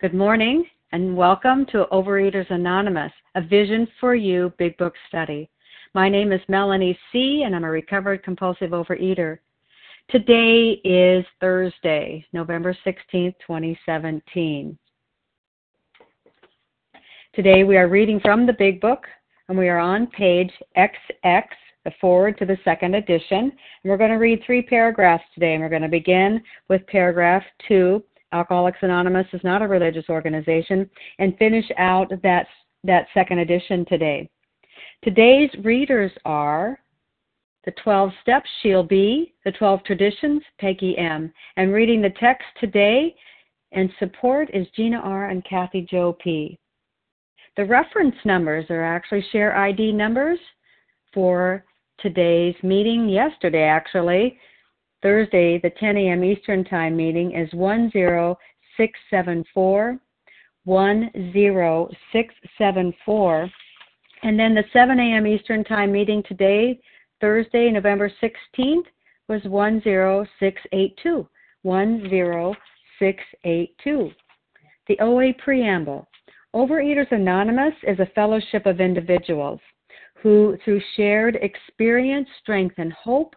Good morning and welcome to Overeaters Anonymous, a Vision for You Big Book study. My name is Melanie C., and I'm a recovered compulsive overeater. Today is Thursday, November 16th, 2017. Today we are reading from the Big Book, and we are on page XX, the foreword to the second edition. And we're going to read three paragraphs today, and we're going to begin with paragraph two Alcoholics Anonymous is not a religious organization, and finish out that, that second edition today. Today's readers are the 12 Steps, Sheil B., the 12 Traditions, Peggy M. And reading the text today and support is Gina R. and Kathy Joe P. The reference numbers are actually share ID numbers for today's meeting, yesterday actually, Thursday, the 10 a.m. Eastern Time meeting is 10674 10674. And then the 7 a.m. Eastern Time meeting today, Thursday, November 16th, was 10682. 10682. The OA Preamble. Overeaters Anonymous is a fellowship of individuals who, through shared experience, strength, and hope,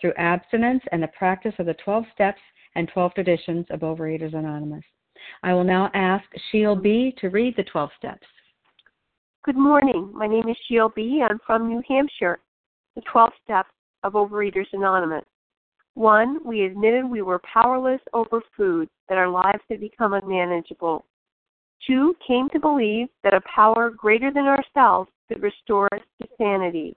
through abstinence and the practice of the 12 steps and 12 traditions of Overeaters Anonymous. I will now ask Sheil B. to read the 12 steps. Good morning. My name is Sheil B. I'm from New Hampshire. The 12 steps of Overeaters Anonymous. One, we admitted we were powerless over food, that our lives had become unmanageable. Two, came to believe that a power greater than ourselves could restore us to sanity.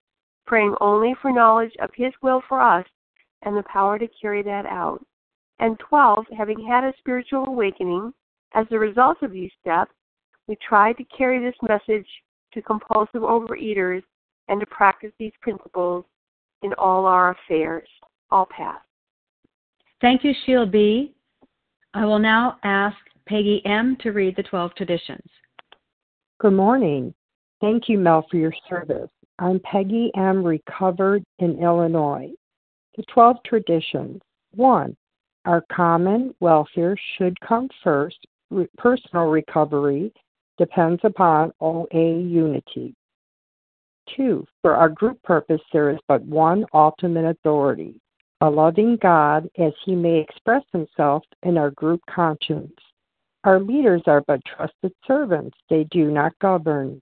praying only for knowledge of His will for us and the power to carry that out. And 12, having had a spiritual awakening as a result of these steps, we tried to carry this message to compulsive overeaters and to practice these principles in all our affairs. All pass. Thank you, Sheila B. I will now ask Peggy M. to read the 12 traditions. Good morning. Thank you, Mel, for your service. I'm Peggy M. Recovered in Illinois. The 12 traditions. 1. Our common welfare should come first. Re- personal recovery depends upon OA unity. 2. For our group purpose, there is but one ultimate authority a loving God as he may express himself in our group conscience. Our leaders are but trusted servants, they do not govern.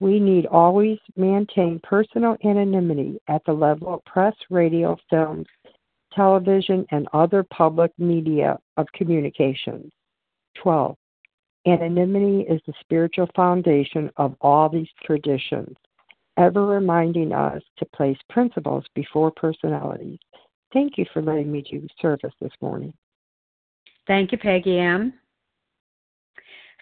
We need always maintain personal anonymity at the level of press, radio, films, television, and other public media of communications. 12. Anonymity is the spiritual foundation of all these traditions, ever reminding us to place principles before personalities. Thank you for letting me do service this morning. Thank you, Peggy M.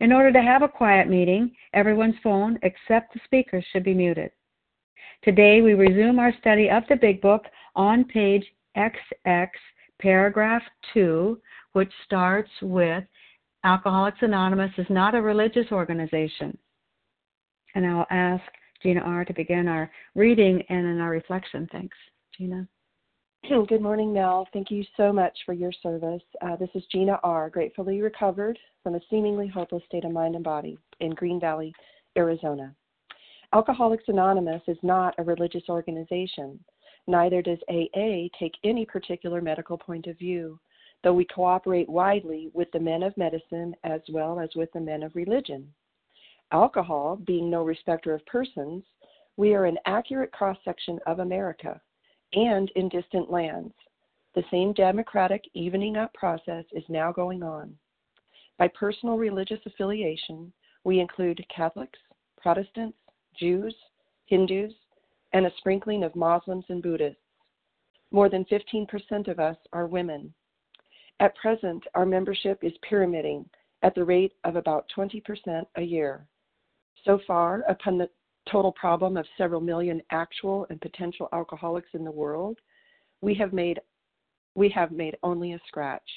In order to have a quiet meeting, everyone's phone except the speaker's should be muted. Today we resume our study of the Big Book on page XX, paragraph 2, which starts with Alcoholics Anonymous is not a religious organization. And I'll ask Gina R. to begin our reading and in our reflection. Thanks, Gina. Good morning, Mel. Thank you so much for your service. Uh, this is Gina R., gratefully recovered from a seemingly hopeless state of mind and body in Green Valley, Arizona. Alcoholics Anonymous is not a religious organization. Neither does AA take any particular medical point of view though we cooperate widely with the men of medicine as well as with the men of religion. Alcohol, being no respecter of persons, we are an accurate cross section of America and in distant lands. The same democratic evening up process is now going on. By personal religious affiliation, we include Catholics, Protestants, Jews, Hindus, and a sprinkling of Muslims and Buddhists. More than 15% of us are women. At present, our membership is pyramiding at the rate of about 20% a year. So far, upon the total problem of several million actual and potential alcoholics in the world, we have made we have made only a scratch.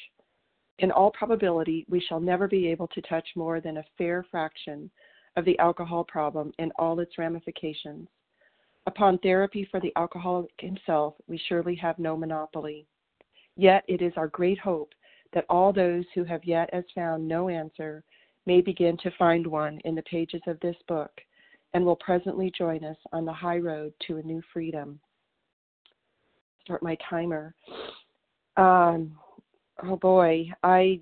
In all probability, we shall never be able to touch more than a fair fraction of the alcohol problem in all its ramifications. Upon therapy for the alcoholic himself, we surely have no monopoly. Yet it is our great hope that all those who have yet as found no answer may begin to find one in the pages of this book and will presently join us on the high road to a new freedom. Start my timer. Um, oh boy, I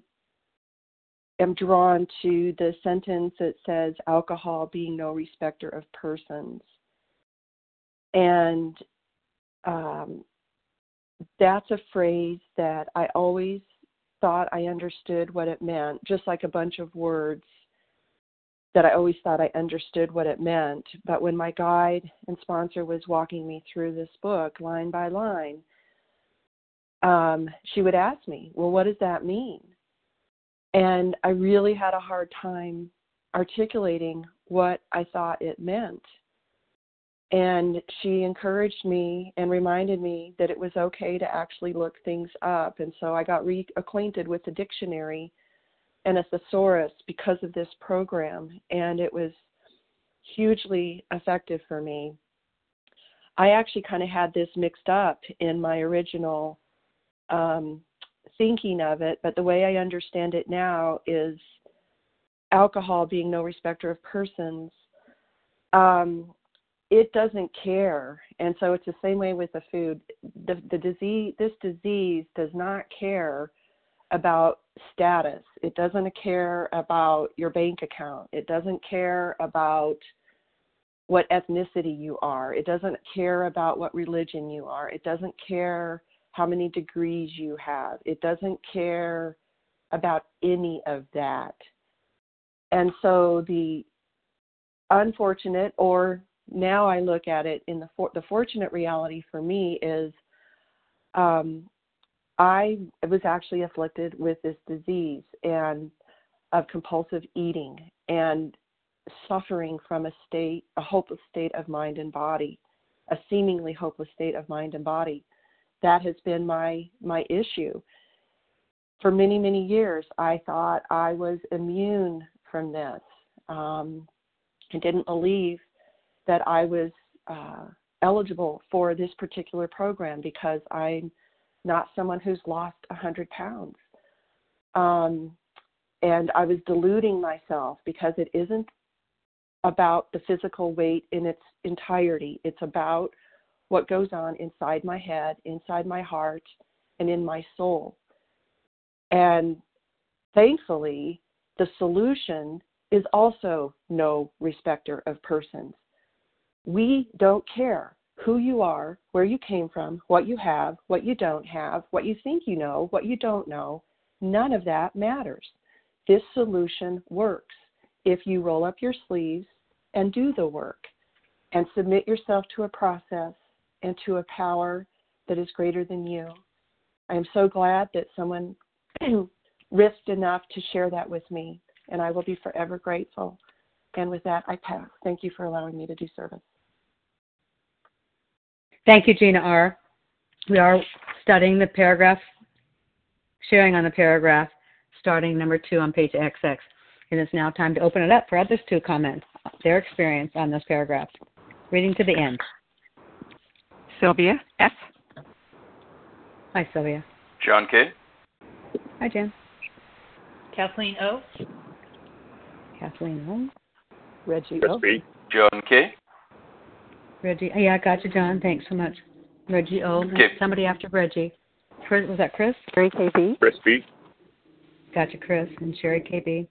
am drawn to the sentence that says alcohol being no respecter of persons. And um, that's a phrase that I always thought I understood what it meant, just like a bunch of words that I always thought I understood what it meant. But when my guide and sponsor was walking me through this book line by line, um, she would ask me, Well, what does that mean? And I really had a hard time articulating what I thought it meant. And she encouraged me and reminded me that it was okay to actually look things up. And so I got reacquainted with the dictionary and a thesaurus because of this program, and it was hugely effective for me. I actually kind of had this mixed up in my original um, thinking of it, but the way I understand it now is alcohol being no respecter of persons. Um, it doesn't care, and so it's the same way with the food. The, the disease, this disease, does not care about status. It doesn't care about your bank account. It doesn't care about what ethnicity you are. It doesn't care about what religion you are. It doesn't care how many degrees you have. It doesn't care about any of that. And so the unfortunate, or now I look at it in the for, the fortunate reality for me is um, I was actually afflicted with this disease and of compulsive eating and suffering from a state, a hopeless state of mind and body, a seemingly hopeless state of mind and body. That has been my my issue. For many many years i thought i was immune from this. Um, i didn't believe that i was uh, eligible for this particular program because i'm not someone who's lost a hundred pounds um, and i was deluding myself because it isn't about the physical weight in its entirety it's about what goes on inside my head, inside my heart, and in my soul. And thankfully, the solution is also no respecter of persons. We don't care who you are, where you came from, what you have, what you don't have, what you think you know, what you don't know. None of that matters. This solution works if you roll up your sleeves and do the work and submit yourself to a process and to a power that is greater than you. I am so glad that someone risked enough to share that with me, and I will be forever grateful. And with that, I pass. Thank you for allowing me to do service. Thank you, Gina R. We are studying the paragraph, sharing on the paragraph, starting number two on page XX. And It is now time to open it up for others to comment their experience on this paragraph. Reading to the end. Sylvia F. Hi, Sylvia. John K. Hi, Jan. Kathleen O. Kathleen O. Reggie O. John K. Reggie. Oh, yeah, I got you, John. Thanks so much. Reggie O. Okay. Somebody after Reggie. Chris, was that Chris? Sherry KB. Chris B. Gotcha, Chris and Sherry KB.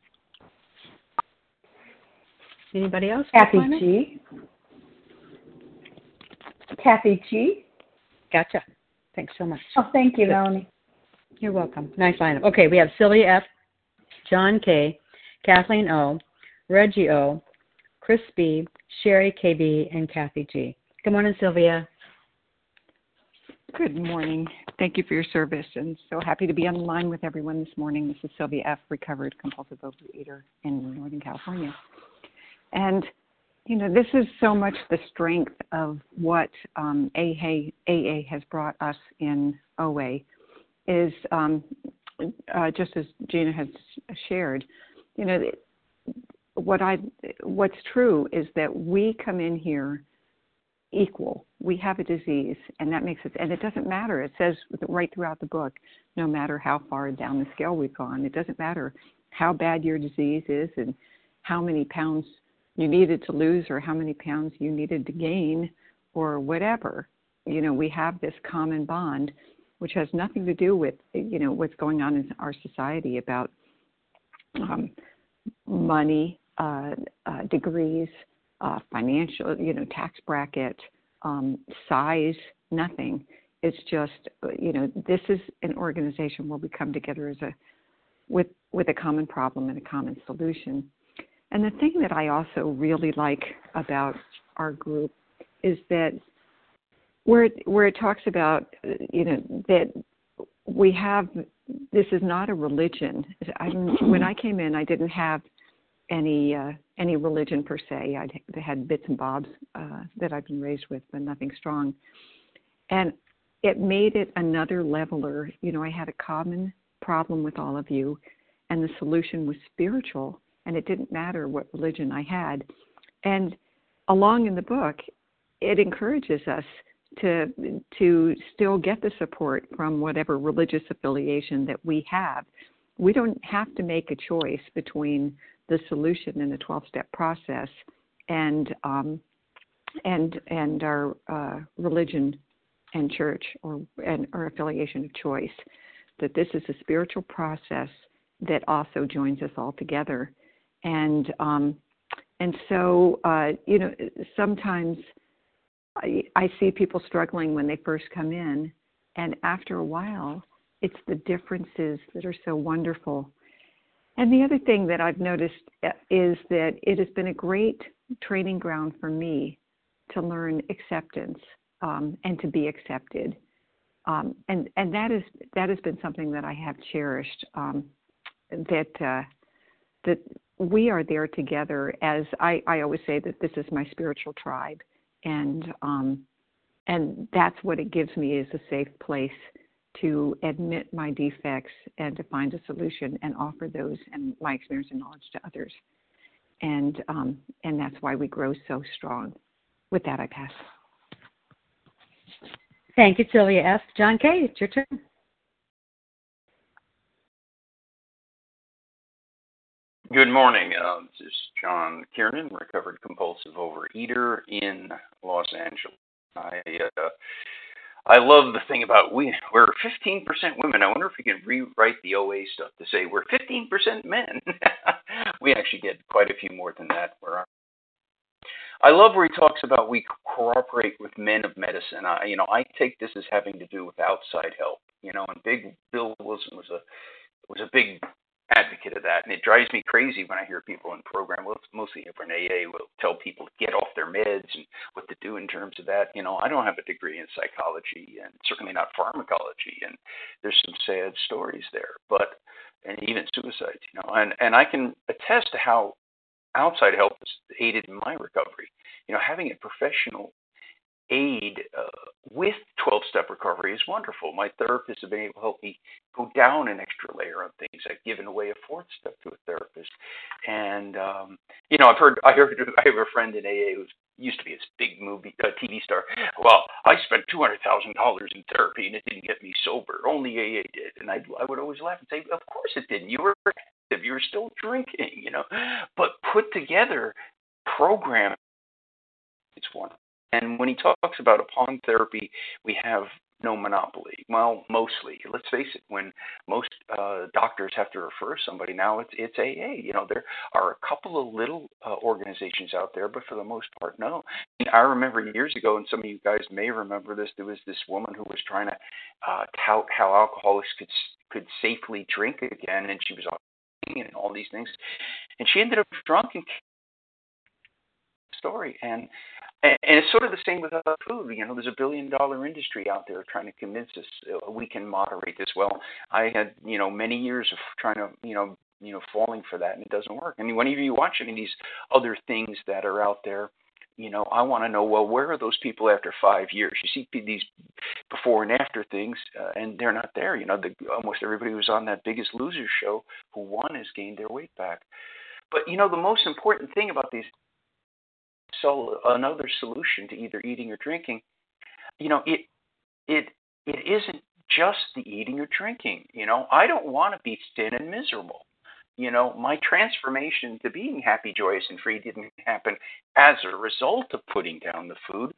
Anybody else? Kathy Finally? G. Kathy G. Gotcha. Thanks so much. Oh, thank you, Good. Melanie. You're welcome. Nice lineup. Okay, we have Sylvia F., John K., Kathleen O., Reggie O., Chris B., Sherry KB, and Kathy G. Good morning, Sylvia. Good morning. Thank you for your service, and so happy to be on the line with everyone this morning. This is Sylvia F., recovered compulsive overeater in Northern California. And, you know, this is so much the strength of what um, AA, AA has brought us in OA is um, uh, just as Gina has shared, you know, what I what's true is that we come in here equal. We have a disease, and that makes it. And it doesn't matter. It says right throughout the book, no matter how far down the scale we've gone, it doesn't matter how bad your disease is and how many pounds you needed to lose or how many pounds you needed to gain or whatever. You know, we have this common bond, which has nothing to do with you know what's going on in our society about um, money, degrees, uh, financial, you know, tax bracket, um, size, nothing. It's just, you know, this is an organization where we come together as a with with a common problem and a common solution. And the thing that I also really like about our group is that where it, where it talks about, you know, that we have this is not a religion. I, when I came in, I didn't have any uh, any religion per se. I'd had bits and bobs uh, that I've been raised with, but nothing strong. And it made it another leveler. You know, I had a common problem with all of you, and the solution was spiritual, and it didn't matter what religion I had. And along in the book, it encourages us to to still get the support from whatever religious affiliation that we have. We don't have to make a choice between the solution in the 12-step process and um, and and our uh, religion and church or and our affiliation of choice. That this is a spiritual process that also joins us all together, and um, and so uh, you know sometimes I, I see people struggling when they first come in, and after a while, it's the differences that are so wonderful. And the other thing that I've noticed uh, is that it has been a great training ground for me to learn acceptance um, and to be accepted. Um, and and that is that has been something that I have cherished. Um, that uh, that we are there together. As I, I always say that this is my spiritual tribe, and um, and that's what it gives me is a safe place to admit my defects and to find a solution and offer those and my experience and knowledge to others. And um, and that's why we grow so strong. With that, I pass. Thank you, Sylvia F. John K. It's your turn. Good morning. Uh, this is John Kiernan, recovered compulsive overeater in Los Angeles. I uh, I love the thing about we we're 15% women. I wonder if we can rewrite the OA stuff to say we're 15% men. we actually get quite a few more than that. Where I love where he talks about we cooperate with men of medicine. I, you know, I take this as having to do with outside help. You know, and Big Bill Wilson was a was a big advocate of that, and it drives me crazy when I hear people in program. Well, it's mostly from AA will tell people to get off their meds and what to do in terms of that. You know, I don't have a degree in psychology and certainly not pharmacology, and there's some sad stories there, but and even suicides. You know, and and I can attest to how outside help has aided in my recovery. You know, having a professional aid uh, with 12 step recovery is wonderful. My therapists have been able to help me go down an extra layer on things. I've given away a fourth step to a therapist. And, um, you know, I've heard, I heard, I have a friend in AA who used to be this big movie, uh, TV star. Well, I spent $200,000 in therapy and it didn't get me sober. Only AA did. And I, I would always laugh and say, of course it didn't. You were active. You were still drinking, you know, but put together program. It's one and when he talks about a upon therapy, we have no monopoly. Well, mostly. Let's face it. When most uh, doctors have to refer somebody now, it's it's AA. You know, there are a couple of little uh, organizations out there, but for the most part, no. I remember years ago, and some of you guys may remember this. There was this woman who was trying to uh, tout how alcoholics could could safely drink again, and she was on and all these things, and she ended up drunk and story. And and, it's sort of the same with uh, food. You know, there's a billion dollar industry out there trying to convince us uh, we can moderate this. Well, I had, you know, many years of trying to, you know, you know, falling for that, and it doesn't work. I mean, whenever you watch any of these other things that are out there, you know, I want to know, well, where are those people after five years? You see these before and after things, uh, and they're not there. You know, the, almost everybody who's on that Biggest Loser show who won has gained their weight back. But you know, the most important thing about these so another solution to either eating or drinking, you know, it it it isn't just the eating or drinking. You know, I don't want to be thin and miserable. You know, my transformation to being happy, joyous, and free didn't happen as a result of putting down the food.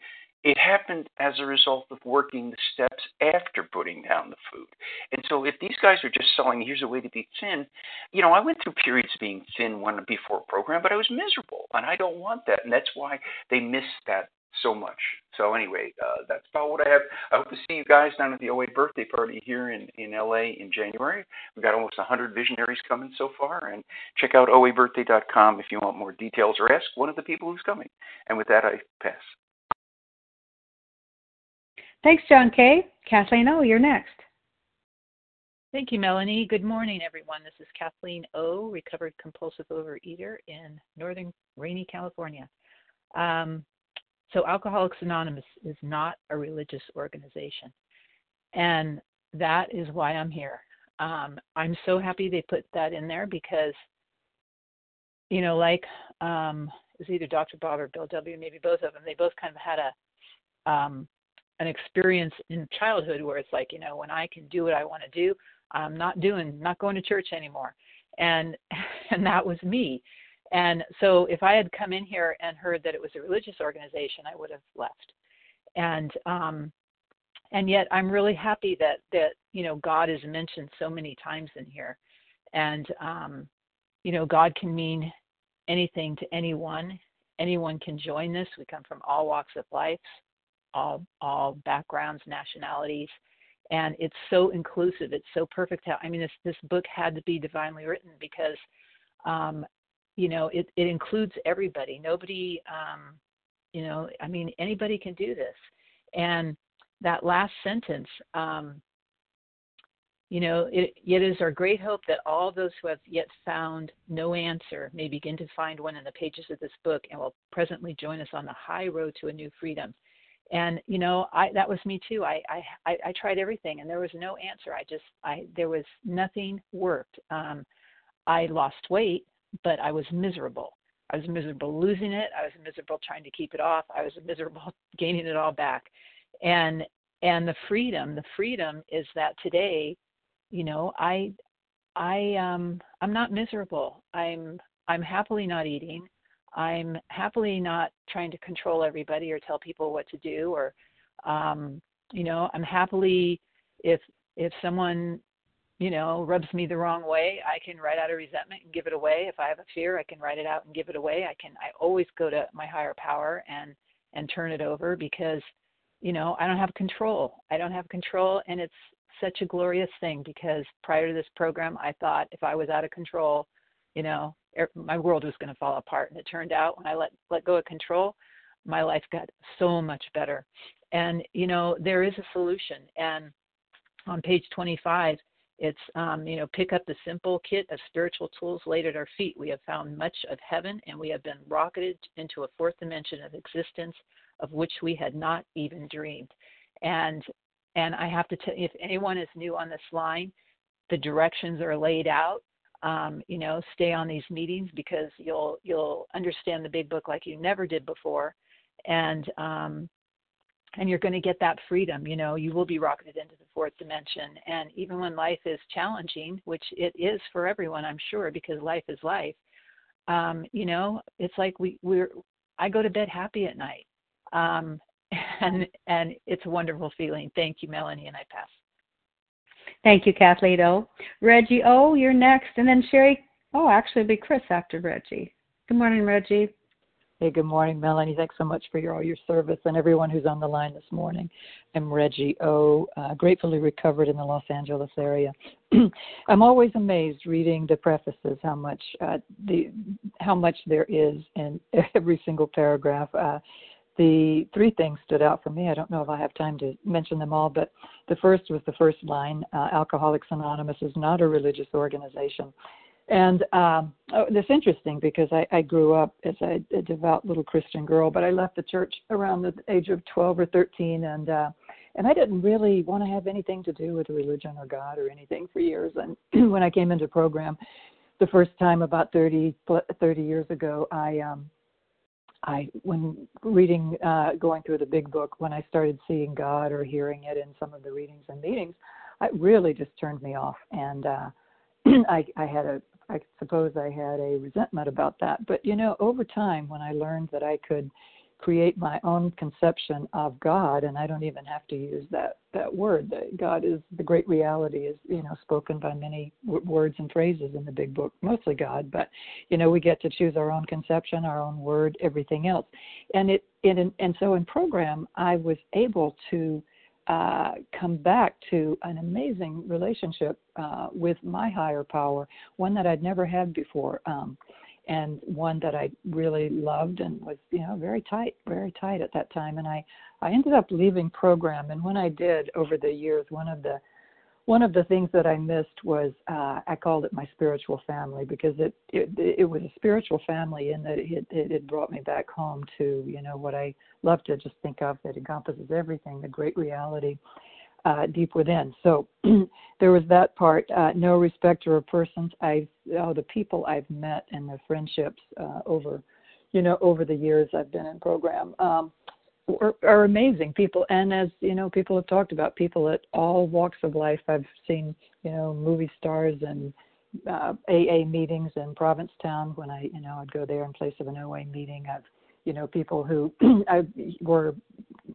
It happened as a result of working the steps after putting down the food. And so if these guys are just selling, here's a way to be thin, you know, I went through periods of being thin one before a program, but I was miserable. And I don't want that. And that's why they miss that so much. So anyway, uh, that's about what I have. I hope to see you guys down at the OA birthday party here in, in LA in January. We've got almost 100 visionaries coming so far. And check out oabirthday.com if you want more details or ask one of the people who's coming. And with that, I pass. Thanks, John K. Kathleen O., you're next. Thank you, Melanie. Good morning, everyone. This is Kathleen O, recovered compulsive overeater in northern rainy California. Um, so, Alcoholics Anonymous is not a religious organization. And that is why I'm here. Um, I'm so happy they put that in there because, you know, like um, it was either Dr. Bob or Bill W., maybe both of them, they both kind of had a um, an experience in childhood where it's like, you know, when I can do what I want to do, I'm not doing, not going to church anymore. And and that was me. And so if I had come in here and heard that it was a religious organization, I would have left. And um and yet I'm really happy that that you know God is mentioned so many times in here. And um you know God can mean anything to anyone. Anyone can join this. We come from all walks of life, all all backgrounds, nationalities and it's so inclusive. It's so perfect i mean this this book had to be divinely written because um you know it it includes everybody. Nobody um you know i mean anybody can do this. And that last sentence um you know it, it is our great hope that all those who have yet found no answer may begin to find one in the pages of this book and will presently join us on the high road to a new freedom and you know i that was me too. I, I i tried everything and there was no answer. I just i there was nothing worked. Um i lost weight but i was miserable. I was miserable losing it. I was miserable trying to keep it off. I was miserable gaining it all back. And and the freedom the freedom is that today you know i i um i'm not miserable. I'm i'm happily not eating I'm happily not trying to control everybody or tell people what to do or um you know, I'm happily if if someone you know rubs me the wrong way, I can write out a resentment and give it away. If I have a fear, I can write it out and give it away. I can I always go to my higher power and and turn it over because you know, I don't have control. I don't have control and it's such a glorious thing because prior to this program, I thought if I was out of control, you know, my world was going to fall apart. And it turned out when I let let go of control, my life got so much better. And you know, there is a solution. And on page 25, it's um, you know, pick up the simple kit of spiritual tools laid at our feet. We have found much of heaven, and we have been rocketed into a fourth dimension of existence of which we had not even dreamed. And and I have to tell if anyone is new on this line, the directions are laid out um, you know stay on these meetings because you'll you'll understand the big book like you never did before. And um, and you're going to get that freedom you know you will be rocketed into the fourth dimension. And even when life is challenging which it is for everyone i'm sure because life is life um, you know it's like we we're i go to bed happy at night. Um, and and it's a wonderful feeling. Thank you melanie and i pass Thank you, Kathleen O. Reggie O, you're next. And then Sherry, oh, actually, it'll be Chris after Reggie. Good morning, Reggie. Hey, good morning, Melanie. Thanks so much for your, all your service and everyone who's on the line this morning. I'm Reggie O, uh, gratefully recovered in the Los Angeles area. I'm always amazed reading the prefaces how much uh, the how much there is in every single paragraph. Uh, the three things stood out for me. I don't know if I have time to mention them all, but the first was the first line uh, Alcoholics Anonymous is not a religious organization. And um, oh, interesting because I, I grew up as a, a devout little Christian girl, but I left the church around the age of 12 or 13, and uh, and I didn't really want to have anything to do with religion or God or anything for years. And when I came into program, the first time about 30 30 years ago, I um, I when reading uh, going through the big book when I started seeing God or hearing it in some of the readings and meetings, it really just turned me off, and uh, I, I had a I suppose I had a resentment about that. But you know, over time, when I learned that I could create my own conception of God, and I don't even have to use that that word. That God is the great reality is you know spoken by many w- words and phrases in the Big Book, mostly God, but you know we get to choose our own conception, our own word, everything else, and it, and and so in program I was able to uh, come back to an amazing relationship uh, with my higher power, one that I'd never had before. Um, and one that I really loved and was you know very tight, very tight at that time. And I I ended up leaving program, and when I did over the years, one of the one of the things that I missed was uh, I called it my spiritual family because it it, it was a spiritual family in that it, it it brought me back home to you know what I love to just think of. That encompasses everything the great reality uh, deep within. So there was that part. Uh, no respecter of persons. I've oh the people I've met and the friendships uh, over you know over the years I've been in program. Um, are, are amazing people and as you know people have talked about people at all walks of life i've seen you know movie stars and uh, aa meetings in provincetown when i you know i'd go there in place of an oa meeting i've you know people who were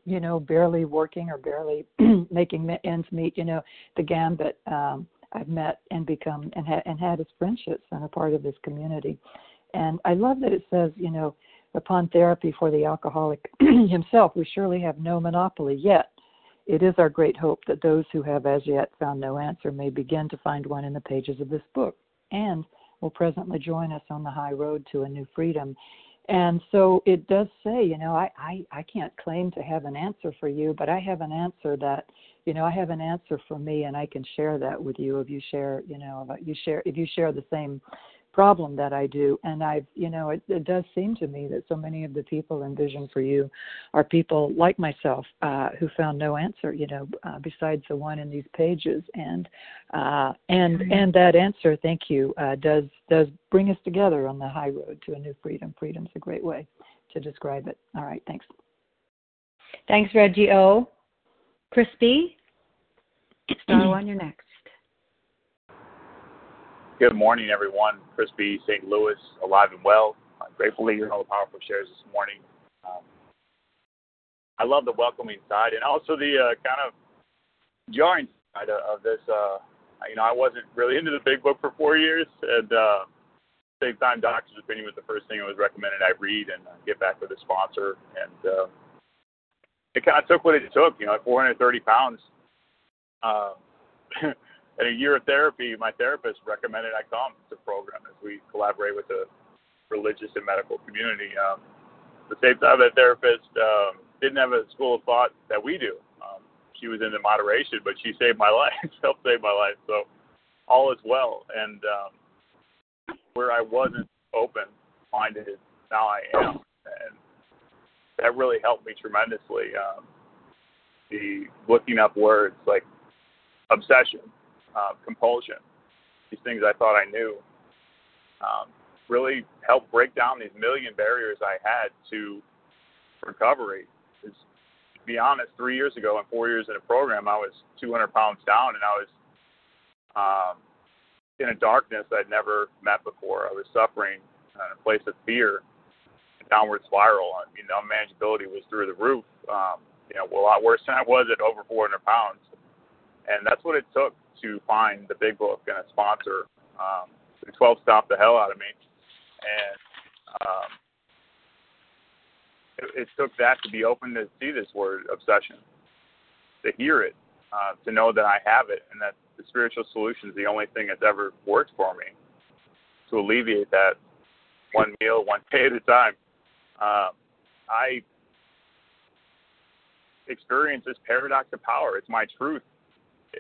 you know barely working or barely making ends meet you know the gambit um i've met and become and, ha- and had as friendships and a part of this community and i love that it says you know upon therapy for the alcoholic himself, we surely have no monopoly yet. It is our great hope that those who have as yet found no answer may begin to find one in the pages of this book and will presently join us on the high road to a new freedom. And so it does say, you know, I, I, I can't claim to have an answer for you, but I have an answer that, you know, I have an answer for me and I can share that with you if you share, you know, if you share if you share the same problem that I do. And I've, you know, it, it does seem to me that so many of the people in Vision for You are people like myself uh, who found no answer, you know, uh, besides the one in these pages. And uh, and mm-hmm. and that answer, thank you, uh, does does bring us together on the high road to a new freedom. Freedom's a great way to describe it. All right, thanks. Thanks, Reggie O. Crispy, B. Star one, you're next. Good morning, everyone. Chris B. St. Louis, alive and well. I'm grateful to hear all the powerful shares this morning. Um, I love the welcoming side and also the uh, kind of jarring side of, of this. Uh, you know, I wasn't really into the big book for four years, and uh, same time, doctor's opinion was the first thing it was recommended I read and uh, get back with a sponsor. And uh, it kind of took what it took. You know, at 430 pounds. Uh, in a year of therapy, my therapist recommended I come to program as we collaborate with the religious and medical community. Um, the same time, that therapist um, didn't have a school of thought that we do. Um, she was into moderation, but she saved my life, helped save my life. So all is well. And um, where I wasn't open minded, now I am. And that really helped me tremendously. Um, the looking up words like obsession uh, compulsion, these things I thought I knew, um, really helped break down these million barriers I had to recovery. Because, to be honest, three years ago and four years in a program, I was 200 pounds down, and I was um, in a darkness I'd never met before. I was suffering in a place of fear, a downward spiral. I mean, the unmanageability was through the roof. Um, you know, a lot worse than I was at over 400 pounds. And that's what it took to find the big book and a sponsor. Um, the 12 stopped the hell out of me, and um, it, it took that to be open to see this word obsession, to hear it, uh, to know that I have it, and that the spiritual solution is the only thing that's ever worked for me to alleviate that one meal, one day at a time. Um, I experience this paradox of power. It's my truth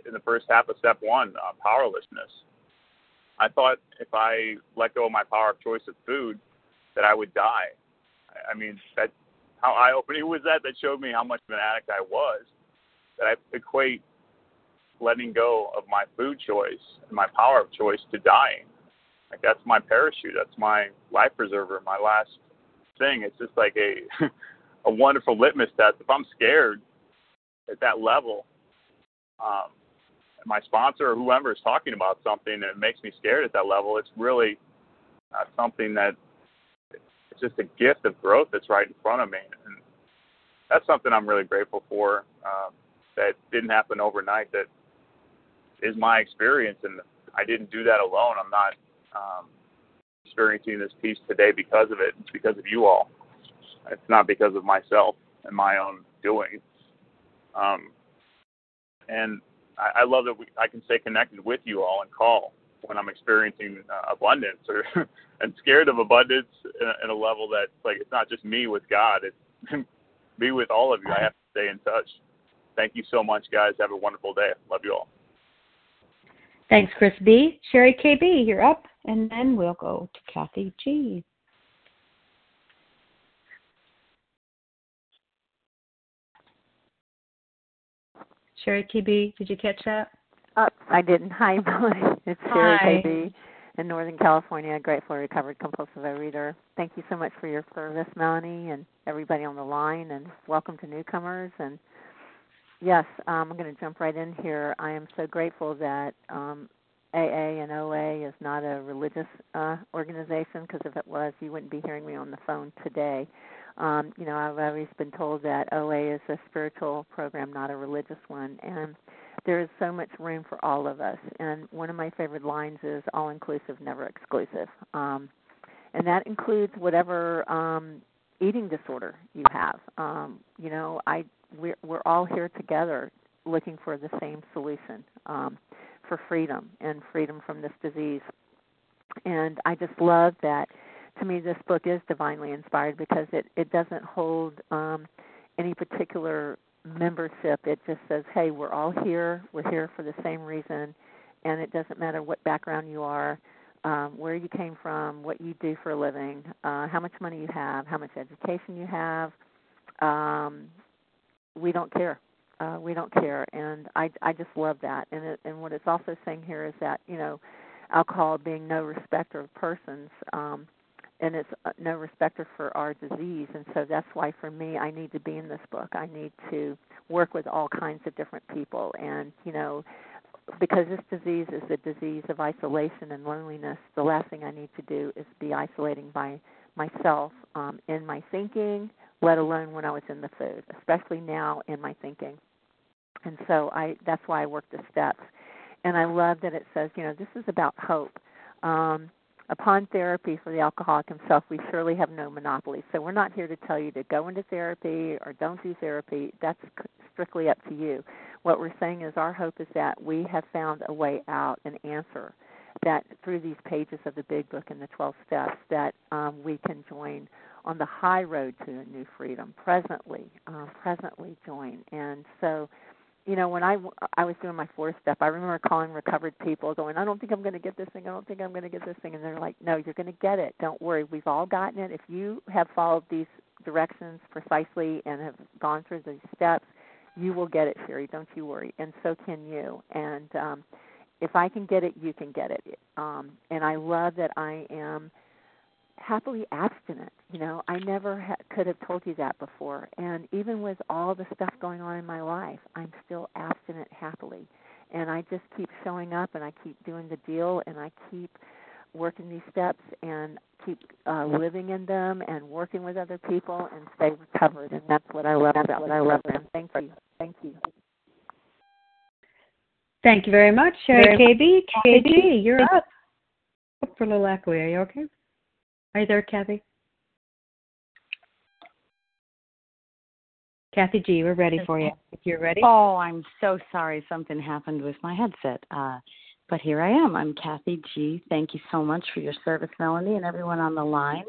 in the first half of step one, uh, powerlessness. I thought if I let go of my power of choice of food, that I would die. I mean, that how eye opening was that? That showed me how much of an addict I was. That I equate letting go of my food choice and my power of choice to dying. Like that's my parachute. That's my life preserver. My last thing. It's just like a a wonderful litmus test. If I'm scared at that level, um, my sponsor or whoever is talking about something it makes me scared at that level, it's really something that it's just a gift of growth that's right in front of me. And that's something I'm really grateful for. Um, that didn't happen overnight. That is my experience, and I didn't do that alone. I'm not um, experiencing this peace today because of it. It's because of you all. It's not because of myself and my own doing. Um, and I, I love that we, I can stay connected with you all and call when I'm experiencing uh, abundance or and scared of abundance in a, in a level that like it's not just me with God, it's me with all of you. I have to stay in touch. Thank you so much, guys. Have a wonderful day. Love you all. Thanks, Chris B. Sherry KB, you're up, and then we'll go to Kathy G. Sherry KB, did you catch that? Uh, I didn't. Hi, Melanie. It's Sherry. KB in Northern California, grateful recovered compulsive reader. Thank you so much for your service, Melanie, and everybody on the line, and welcome to newcomers. And yes, um, I'm going to jump right in here. I am so grateful that um, AA and OA is not a religious uh, organization because if it was, you wouldn't be hearing me on the phone today. Um, you know, I've always been told that OA is a spiritual program, not a religious one, and there is so much room for all of us. And one of my favorite lines is all inclusive, never exclusive. Um, and that includes whatever um, eating disorder you have. Um, you know, I we're, we're all here together looking for the same solution um, for freedom and freedom from this disease. And I just love that. To me, this book is divinely inspired because it it doesn't hold um, any particular membership. It just says, hey, we're all here. We're here for the same reason, and it doesn't matter what background you are, um, where you came from, what you do for a living, uh, how much money you have, how much education you have. Um, we don't care. Uh, we don't care, and I I just love that. And it, and what it's also saying here is that you know, alcohol being no respecter of persons. Um, and it's uh, no respecter for our disease and so that's why for me I need to be in this book. I need to work with all kinds of different people and you know because this disease is a disease of isolation and loneliness, the last thing I need to do is be isolating by myself um, in my thinking, let alone when I was in the food, especially now in my thinking. And so I that's why I work the steps. And I love that it says, you know, this is about hope. Um, Upon therapy for the alcoholic himself, we surely have no monopoly. So we're not here to tell you to go into therapy or don't do therapy. That's strictly up to you. What we're saying is our hope is that we have found a way out, an answer, that through these pages of the big book and the 12 steps, that um, we can join on the high road to a new freedom presently, uh, presently join. And so you know, when I I was doing my fourth step, I remember calling recovered people, going, "I don't think I'm going to get this thing. I don't think I'm going to get this thing," and they're like, "No, you're going to get it. Don't worry. We've all gotten it. If you have followed these directions precisely and have gone through these steps, you will get it, Sherry. Don't you worry. And so can you. And um, if I can get it, you can get it. Um, and I love that I am." Happily abstinent. You know, I never ha- could have told you that before. And even with all the stuff going on in my life, I'm still abstinent happily. And I just keep showing up and I keep doing the deal and I keep working these steps and keep uh, living in them and working with other people and stay recovered. And that's what I love about what I love them. Thank you. Thank you. Thank you very much, Sherry KB. KB, you're up. Up for a little echo. Are you okay? Are you there, Kathy? Kathy G, we're ready for you. If you're ready. Oh, I'm so sorry. Something happened with my headset. Uh, but here I am. I'm Kathy G. Thank you so much for your service, Melanie, and everyone on the line.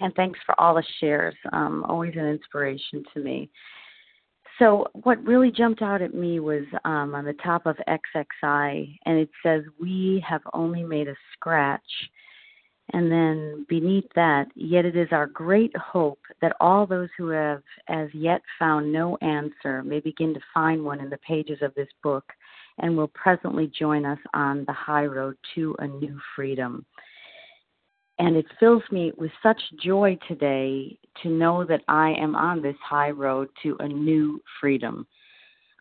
And thanks for all the shares. Um, always an inspiration to me. So, what really jumped out at me was um, on the top of XXI, and it says, We have only made a scratch and then beneath that, yet it is our great hope that all those who have as yet found no answer may begin to find one in the pages of this book and will presently join us on the high road to a new freedom. And it fills me with such joy today to know that I am on this high road to a new freedom.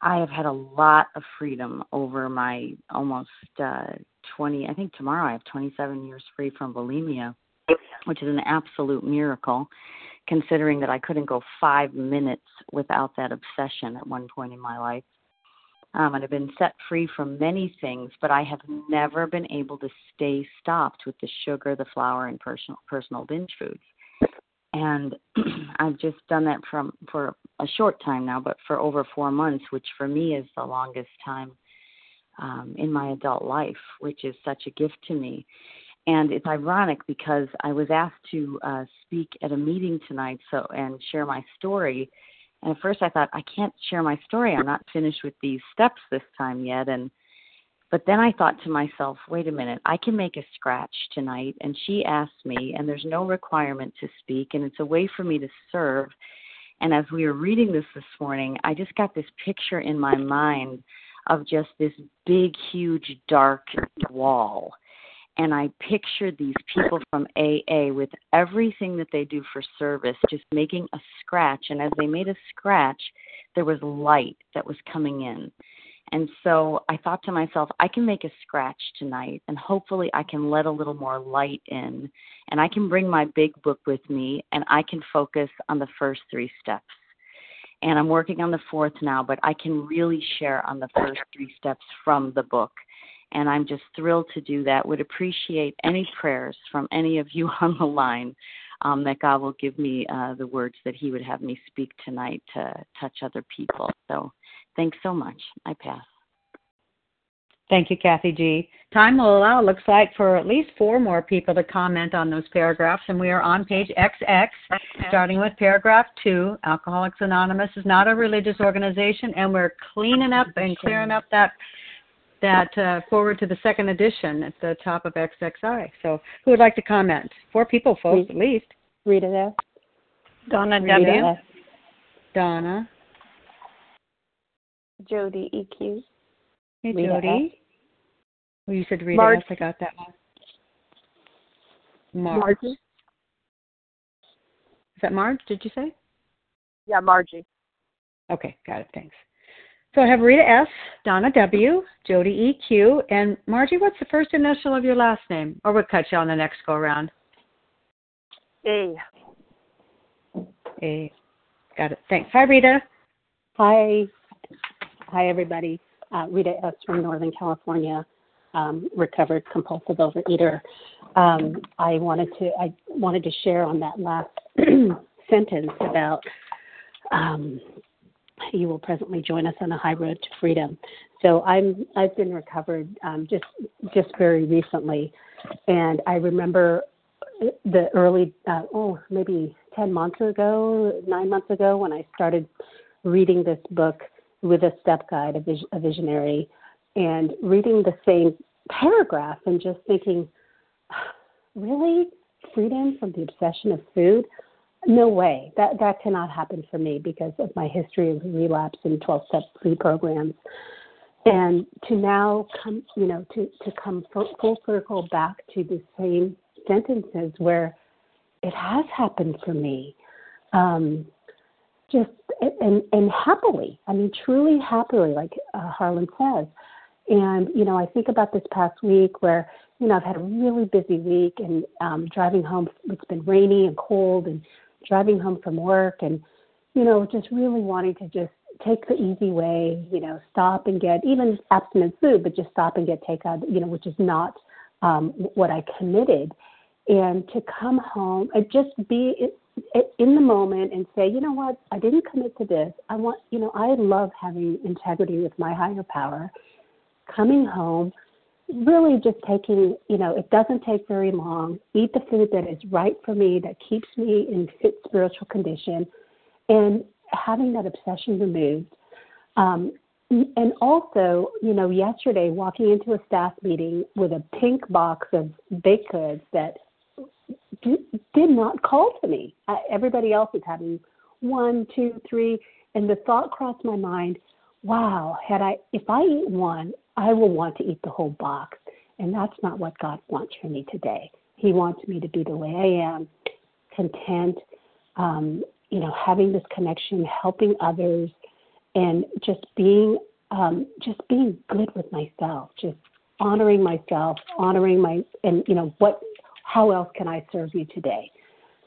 I have had a lot of freedom over my almost uh, 20, I think tomorrow I have 27 years free from bulimia, which is an absolute miracle considering that I couldn't go five minutes without that obsession at one point in my life. Um, and I've been set free from many things, but I have never been able to stay stopped with the sugar, the flour, and personal personal binge foods. And I've just done that from for a short time now, but for over four months, which for me is the longest time um, in my adult life, which is such a gift to me. And it's ironic because I was asked to uh, speak at a meeting tonight, so and share my story. And at first, I thought I can't share my story. I'm not finished with these steps this time yet. And But then I thought to myself, wait a minute, I can make a scratch tonight. And she asked me, and there's no requirement to speak, and it's a way for me to serve. And as we were reading this this morning, I just got this picture in my mind of just this big, huge, dark wall. And I pictured these people from AA with everything that they do for service, just making a scratch. And as they made a scratch, there was light that was coming in. And so I thought to myself, I can make a scratch tonight, and hopefully I can let a little more light in. And I can bring my big book with me, and I can focus on the first three steps. And I'm working on the fourth now, but I can really share on the first three steps from the book. And I'm just thrilled to do that. Would appreciate any prayers from any of you on the line um, that God will give me uh, the words that He would have me speak tonight to touch other people. So Thanks so much. I pass. Thank you, Kathy G. Time will allow, it looks like, for at least four more people to comment on those paragraphs, and we are on page XX, starting with paragraph two. Alcoholics Anonymous is not a religious organization, and we're cleaning up and clearing up that that uh, foreword to the second edition at the top of XXI. So, who would like to comment? Four people, folks, at least. Rita S. Donna Rita W. S. Donna. Jody EQ. Hey, Rita Jody. Well, oh, you said Rita Marge. S. I got that one. Marge. Margie. Is that Marge, did you say? Yeah, Margie. Okay, got it. Thanks. So I have Rita S., Donna W., Jody EQ, and Margie, what's the first initial of your last name? Or we'll cut you on the next go around. A. A. Got it. Thanks. Hi, Rita. Hi. Hi, everybody. Uh, Rita S. from Northern California, um, recovered compulsive overeater. Um, I wanted to I wanted to share on that last sentence about um, you will presently join us on a high road to freedom. So I'm I've been recovered um, just just very recently, and I remember the early uh, oh maybe ten months ago, nine months ago when I started reading this book with a step guide, a, vis- a visionary, and reading the same paragraph and just thinking, really, freedom from the obsession of food? No way. That that cannot happen for me because of my history of relapse and 12-step food programs. And to now come, you know, to to come full circle back to the same sentences where it has happened for me. Um, just and and happily. I mean, truly happily, like uh, Harlan says. And you know, I think about this past week where you know I've had a really busy week and um, driving home. It's been rainy and cold, and driving home from work, and you know, just really wanting to just take the easy way. You know, stop and get even abstinent food, but just stop and get takeout. You know, which is not um, what I committed. And to come home and just be in the moment and say, you know what, I didn't commit to this. I want, you know, I love having integrity with my higher power. Coming home, really just taking, you know, it doesn't take very long. Eat the food that is right for me, that keeps me in fit spiritual condition, and having that obsession removed. Um, and also, you know, yesterday walking into a staff meeting with a pink box of baked goods that did not call to me. I, everybody else is having one, two, three, and the thought crossed my mind, wow, had I if I eat one, I will want to eat the whole box. And that's not what God wants for me today. He wants me to be the way I am, content, um, you know, having this connection, helping others, and just being um, just being good with myself, just honoring myself, honoring my and you know what how else can I serve you today?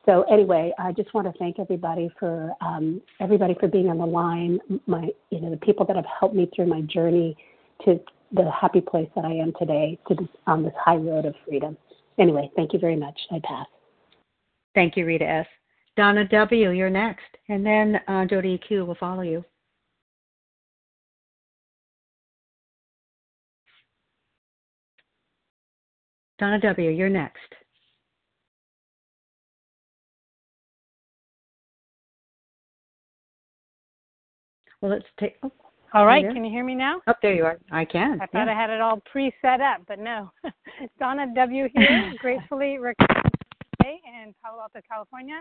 So anyway, I just want to thank everybody for um, everybody for being on the line. My, you know, the people that have helped me through my journey to the happy place that I am today, to this, on this high road of freedom. Anyway, thank you very much. I pass. Thank you, Rita S. Donna W., you're next, and then uh, Jody Q will follow you. Donna W., you're next. Well, let's take. Oh, All right, can you hear me now? Up oh, there you are. I can. I thought yeah. I had it all pre-set up, but no. Donna W. here, gratefully today in Palo Alto, California,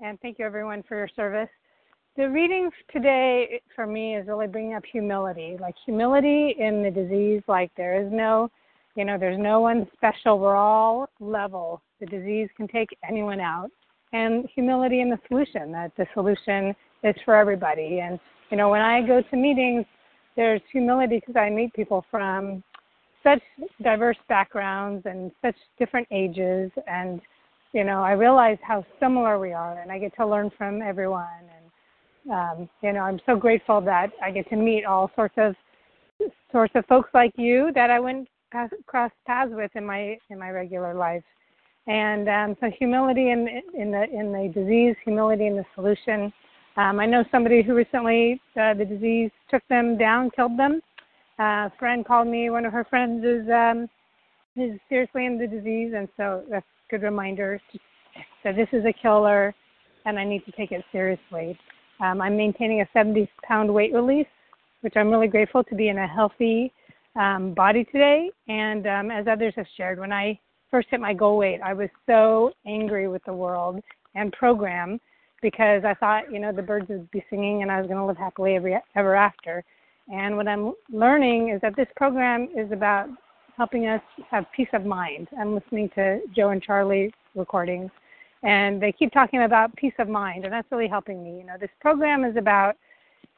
and thank you everyone for your service. The reading today for me is really bringing up humility, like humility in the disease. Like there is no, you know, there's no one special. We're all level. The disease can take anyone out, and humility in the solution. That the solution is for everybody, and you know, when I go to meetings, there's humility because I meet people from such diverse backgrounds and such different ages. And you know i realize how similar we are and i get to learn from everyone. And um, you know i'm so grateful that i get to meet all sorts of sorts of folks like you that i went cross paths with in my in my regular life. And um, so humility in in the in the disease humility in the solution um, I know somebody who recently uh, the disease took them down, killed them. Uh, a friend called me. One of her friends is um, is seriously in the disease, and so that's a good reminder that this is a killer, and I need to take it seriously. Um, I'm maintaining a 70 pound weight release, which I'm really grateful to be in a healthy um, body today. And um, as others have shared, when I first hit my goal weight, I was so angry with the world and program because I thought, you know, the birds would be singing and I was going to live happily ever, ever after. And what I'm learning is that this program is about helping us have peace of mind. I'm listening to Joe and Charlie recordings, and they keep talking about peace of mind, and that's really helping me. You know, this program is about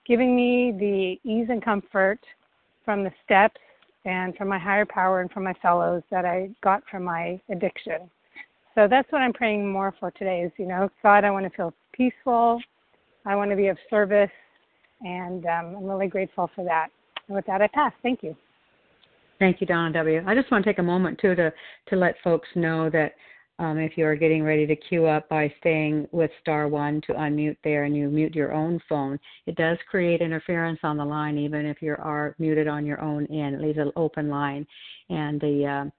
giving me the ease and comfort from the steps and from my higher power and from my fellows that I got from my addiction. So that's what I'm praying more for today is, you know, God, I want to feel peaceful. I want to be of service, and um, I'm really grateful for that. And with that, I pass. Thank you. Thank you, Donna W. I just want to take a moment too to to let folks know that um, if you are getting ready to queue up by staying with star one to unmute there and you mute your own phone, it does create interference on the line even if you are muted on your own end. It leaves an open line, and the uh,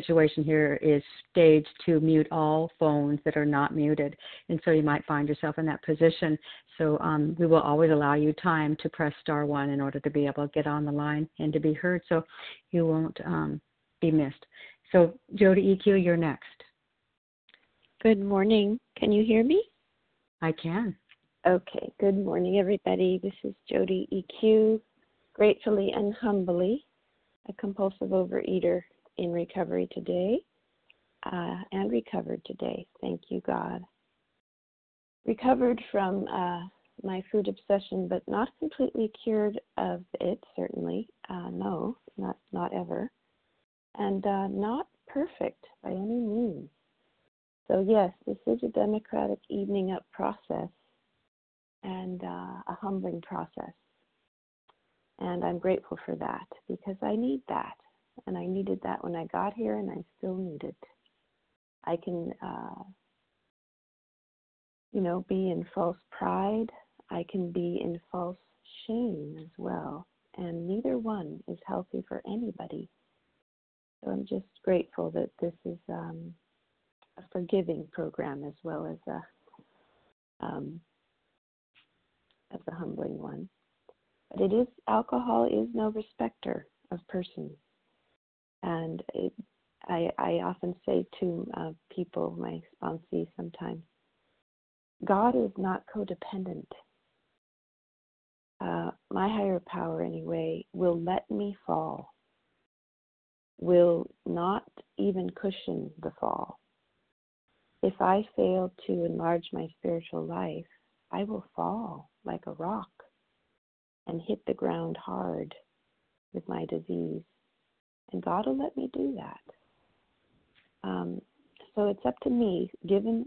situation here is staged to mute all phones that are not muted. And so you might find yourself in that position. So um, we will always allow you time to press star one in order to be able to get on the line and to be heard so you won't um, be missed. So, Jody EQ, you're next. Good morning. Can you hear me? I can. Okay. Good morning, everybody. This is Jody EQ, gratefully and humbly a compulsive overeater in recovery today uh, and recovered today. Thank you, God. Recovered from uh, my food obsession, but not completely cured of it. Certainly, uh, no, not not ever, and uh, not perfect by any means. So yes, this is a democratic evening up process and uh, a humbling process. And I'm grateful for that because I need that and I needed that when I got here, and I still need it. I can, uh, you know, be in false pride. I can be in false shame as well, and neither one is healthy for anybody. So I'm just grateful that this is um, a forgiving program as well as a um, as a humbling one. But it is alcohol is no respecter of persons. And it, I, I often say to uh, people, my sponsees sometimes, God is not codependent. Uh, my higher power, anyway, will let me fall, will not even cushion the fall. If I fail to enlarge my spiritual life, I will fall like a rock and hit the ground hard with my disease and God will let me do that. Um, so it's up to me, given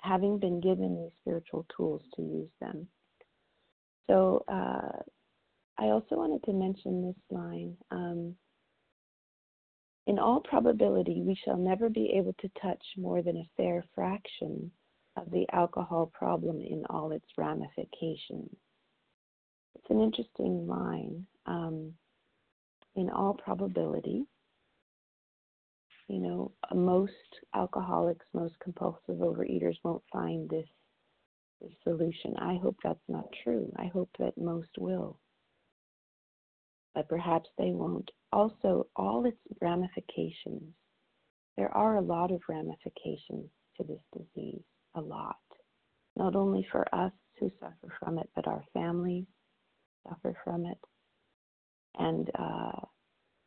having been given these spiritual tools, to use them. So uh, I also wanted to mention this line. Um, in all probability, we shall never be able to touch more than a fair fraction of the alcohol problem in all its ramifications. It's an interesting line. Um, in all probability, you know, most alcoholics, most compulsive overeaters won't find this, this solution. I hope that's not true. I hope that most will. but perhaps they won't. Also, all its ramifications. There are a lot of ramifications to this disease, a lot. Not only for us who suffer from it, but our families suffer from it. And uh,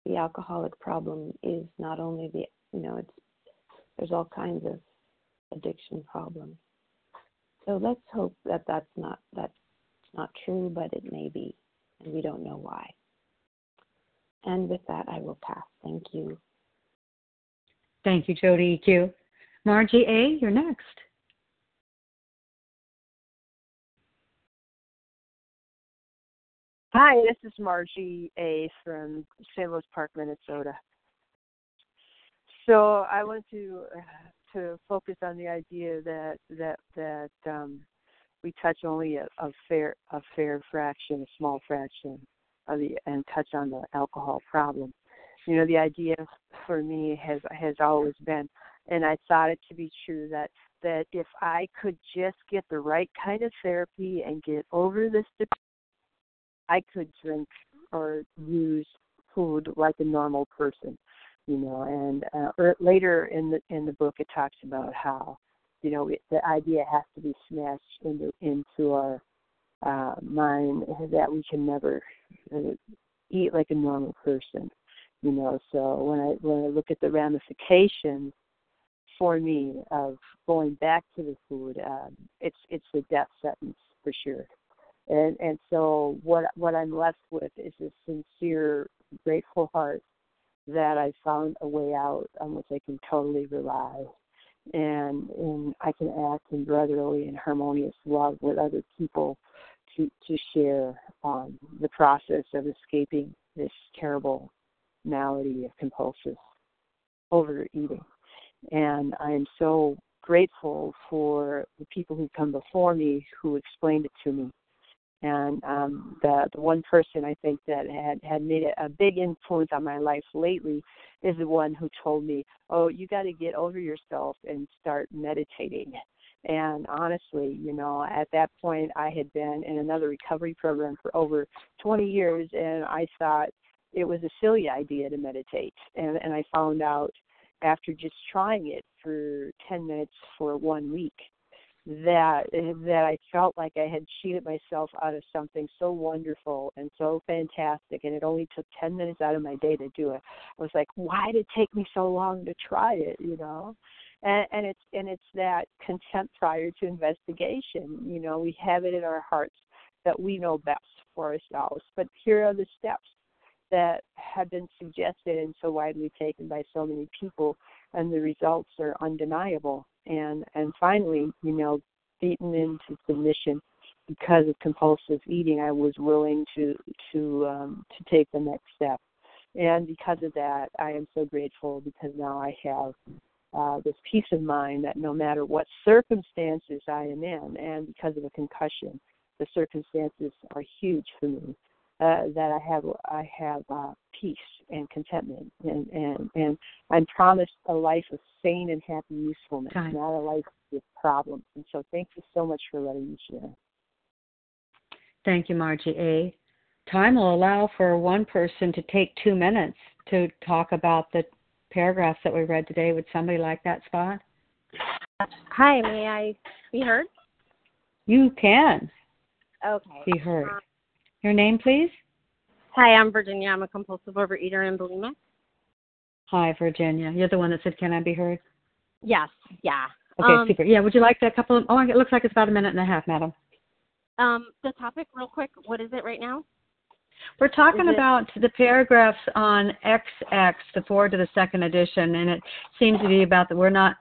the alcoholic problem is not only the, you know, it's there's all kinds of addiction problems. So let's hope that that's not that's not true, but it may be, and we don't know why. And with that, I will pass. Thank you. Thank you, Jody EQ. Margie A., you're next. Hi, this is Margie A. from St. Louis Park, Minnesota. So I want to uh, to focus on the idea that that that um, we touch only a, a fair a fair fraction, a small fraction of the and touch on the alcohol problem. You know, the idea for me has has always been, and I thought it to be true that that if I could just get the right kind of therapy and get over this I could drink or use food like a normal person you know and uh, or er, later in the in the book it talks about how you know it, the idea has to be smashed into into our uh mind that we can never uh, eat like a normal person you know. So when i when i look at the ramifications for me of going back to the food um it's it's a death sentence for sure and and so what what i'm left with is a sincere grateful heart that I found a way out on which I can totally rely. And, and I can act in brotherly and harmonious love with other people to, to share um, the process of escaping this terrible malady of compulsive overeating. And I am so grateful for the people who come before me who explained it to me and um, the the one person I think that had had made a, big influence on my life lately is the one who told me, "Oh, you got to get over yourself and start meditating." And honestly, you know, at that point, I had been in another recovery program for over 20 years, and I thought it was a silly idea to meditate. And and I found out after just trying it for 10 minutes for one week that eh, that I felt like I had cheated myself out of something so wonderful and so fantastic and it only took 10 minutes out of my day to do it. I was like, why did it take me so long to try it, you know? And and it's and it's that contempt prior to investigation. You know, we have it in our hearts that we know best for ourselves. But here are the steps that have been suggested and so widely taken by so many people and the results are undeniable and and finally, you know, beaten into submission because of compulsive eating, I was willing to to um, to take the next step, and because of that, I am so grateful because now I have uh, this peace of mind that no matter what circumstances I am in, and because of a concussion, the circumstances are huge for me uh, that I have I have uh, peace and contentment, and and and I'm promised a life of sane and happy usefulness, not a life with problems. And so, thank you so much for letting me share. Thank you, Margie A. Time will allow for one person to take two minutes to talk about the paragraphs that we read today. Would somebody like that spot? Hi, may I be heard? You can. Okay. Be heard. Um, your name, please? Hi, I'm Virginia. I'm a compulsive overeater and bulimic. Hi, Virginia. You're the one that said, "Can I be heard?" Yes. Yeah. Okay, um, super. Yeah, would you like a couple of? Oh, it looks like it's about a minute and a half, madam. Um, the topic, real quick. What is it right now? We're talking about the paragraphs on XX, the foreword to the second edition, and it seems to be about that we're not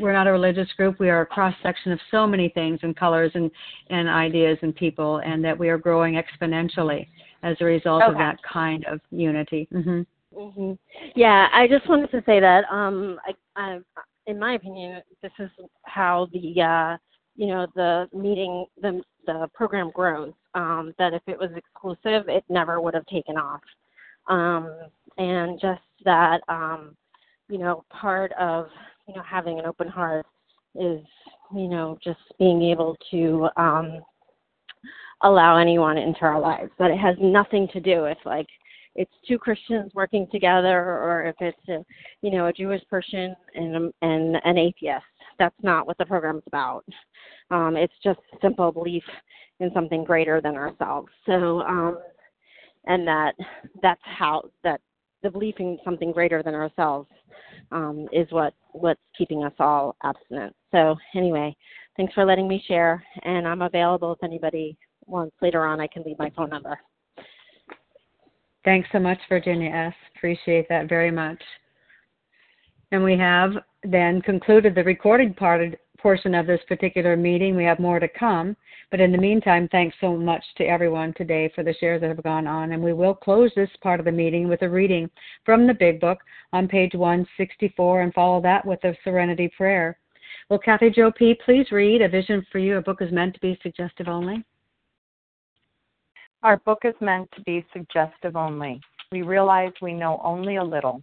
we're not a religious group. We are a cross section of so many things and colors and and ideas and people, and that we are growing exponentially as a result okay. of that kind of unity. Mm-hmm. Mm-hmm. Yeah, I just wanted to say that um, I, I, in my opinion, this is how the uh, you know the meeting the the program grows. Um, that if it was exclusive, it never would have taken off. Um, and just that, um, you know, part of you know having an open heart is you know just being able to um, allow anyone into our lives. That it has nothing to do with like it's two Christians working together, or if it's a, you know a Jewish person and and an atheist. That's not what the program's about. Um, it's just simple belief in something greater than ourselves. So, um, and that that's how that the belief in something greater than ourselves um, is what what's keeping us all abstinent. So anyway, thanks for letting me share, and I'm available if anybody wants later on. I can leave my phone number. Thanks so much, Virginia S. Appreciate that very much. And we have then concluded the recorded part portion of this particular meeting. We have more to come. But in the meantime, thanks so much to everyone today for the shares that have gone on. And we will close this part of the meeting with a reading from the Big Book on page 164 and follow that with a Serenity Prayer. Will Kathy Joe P. please read A Vision for You? A book is meant to be suggestive only. Our book is meant to be suggestive only. We realize we know only a little.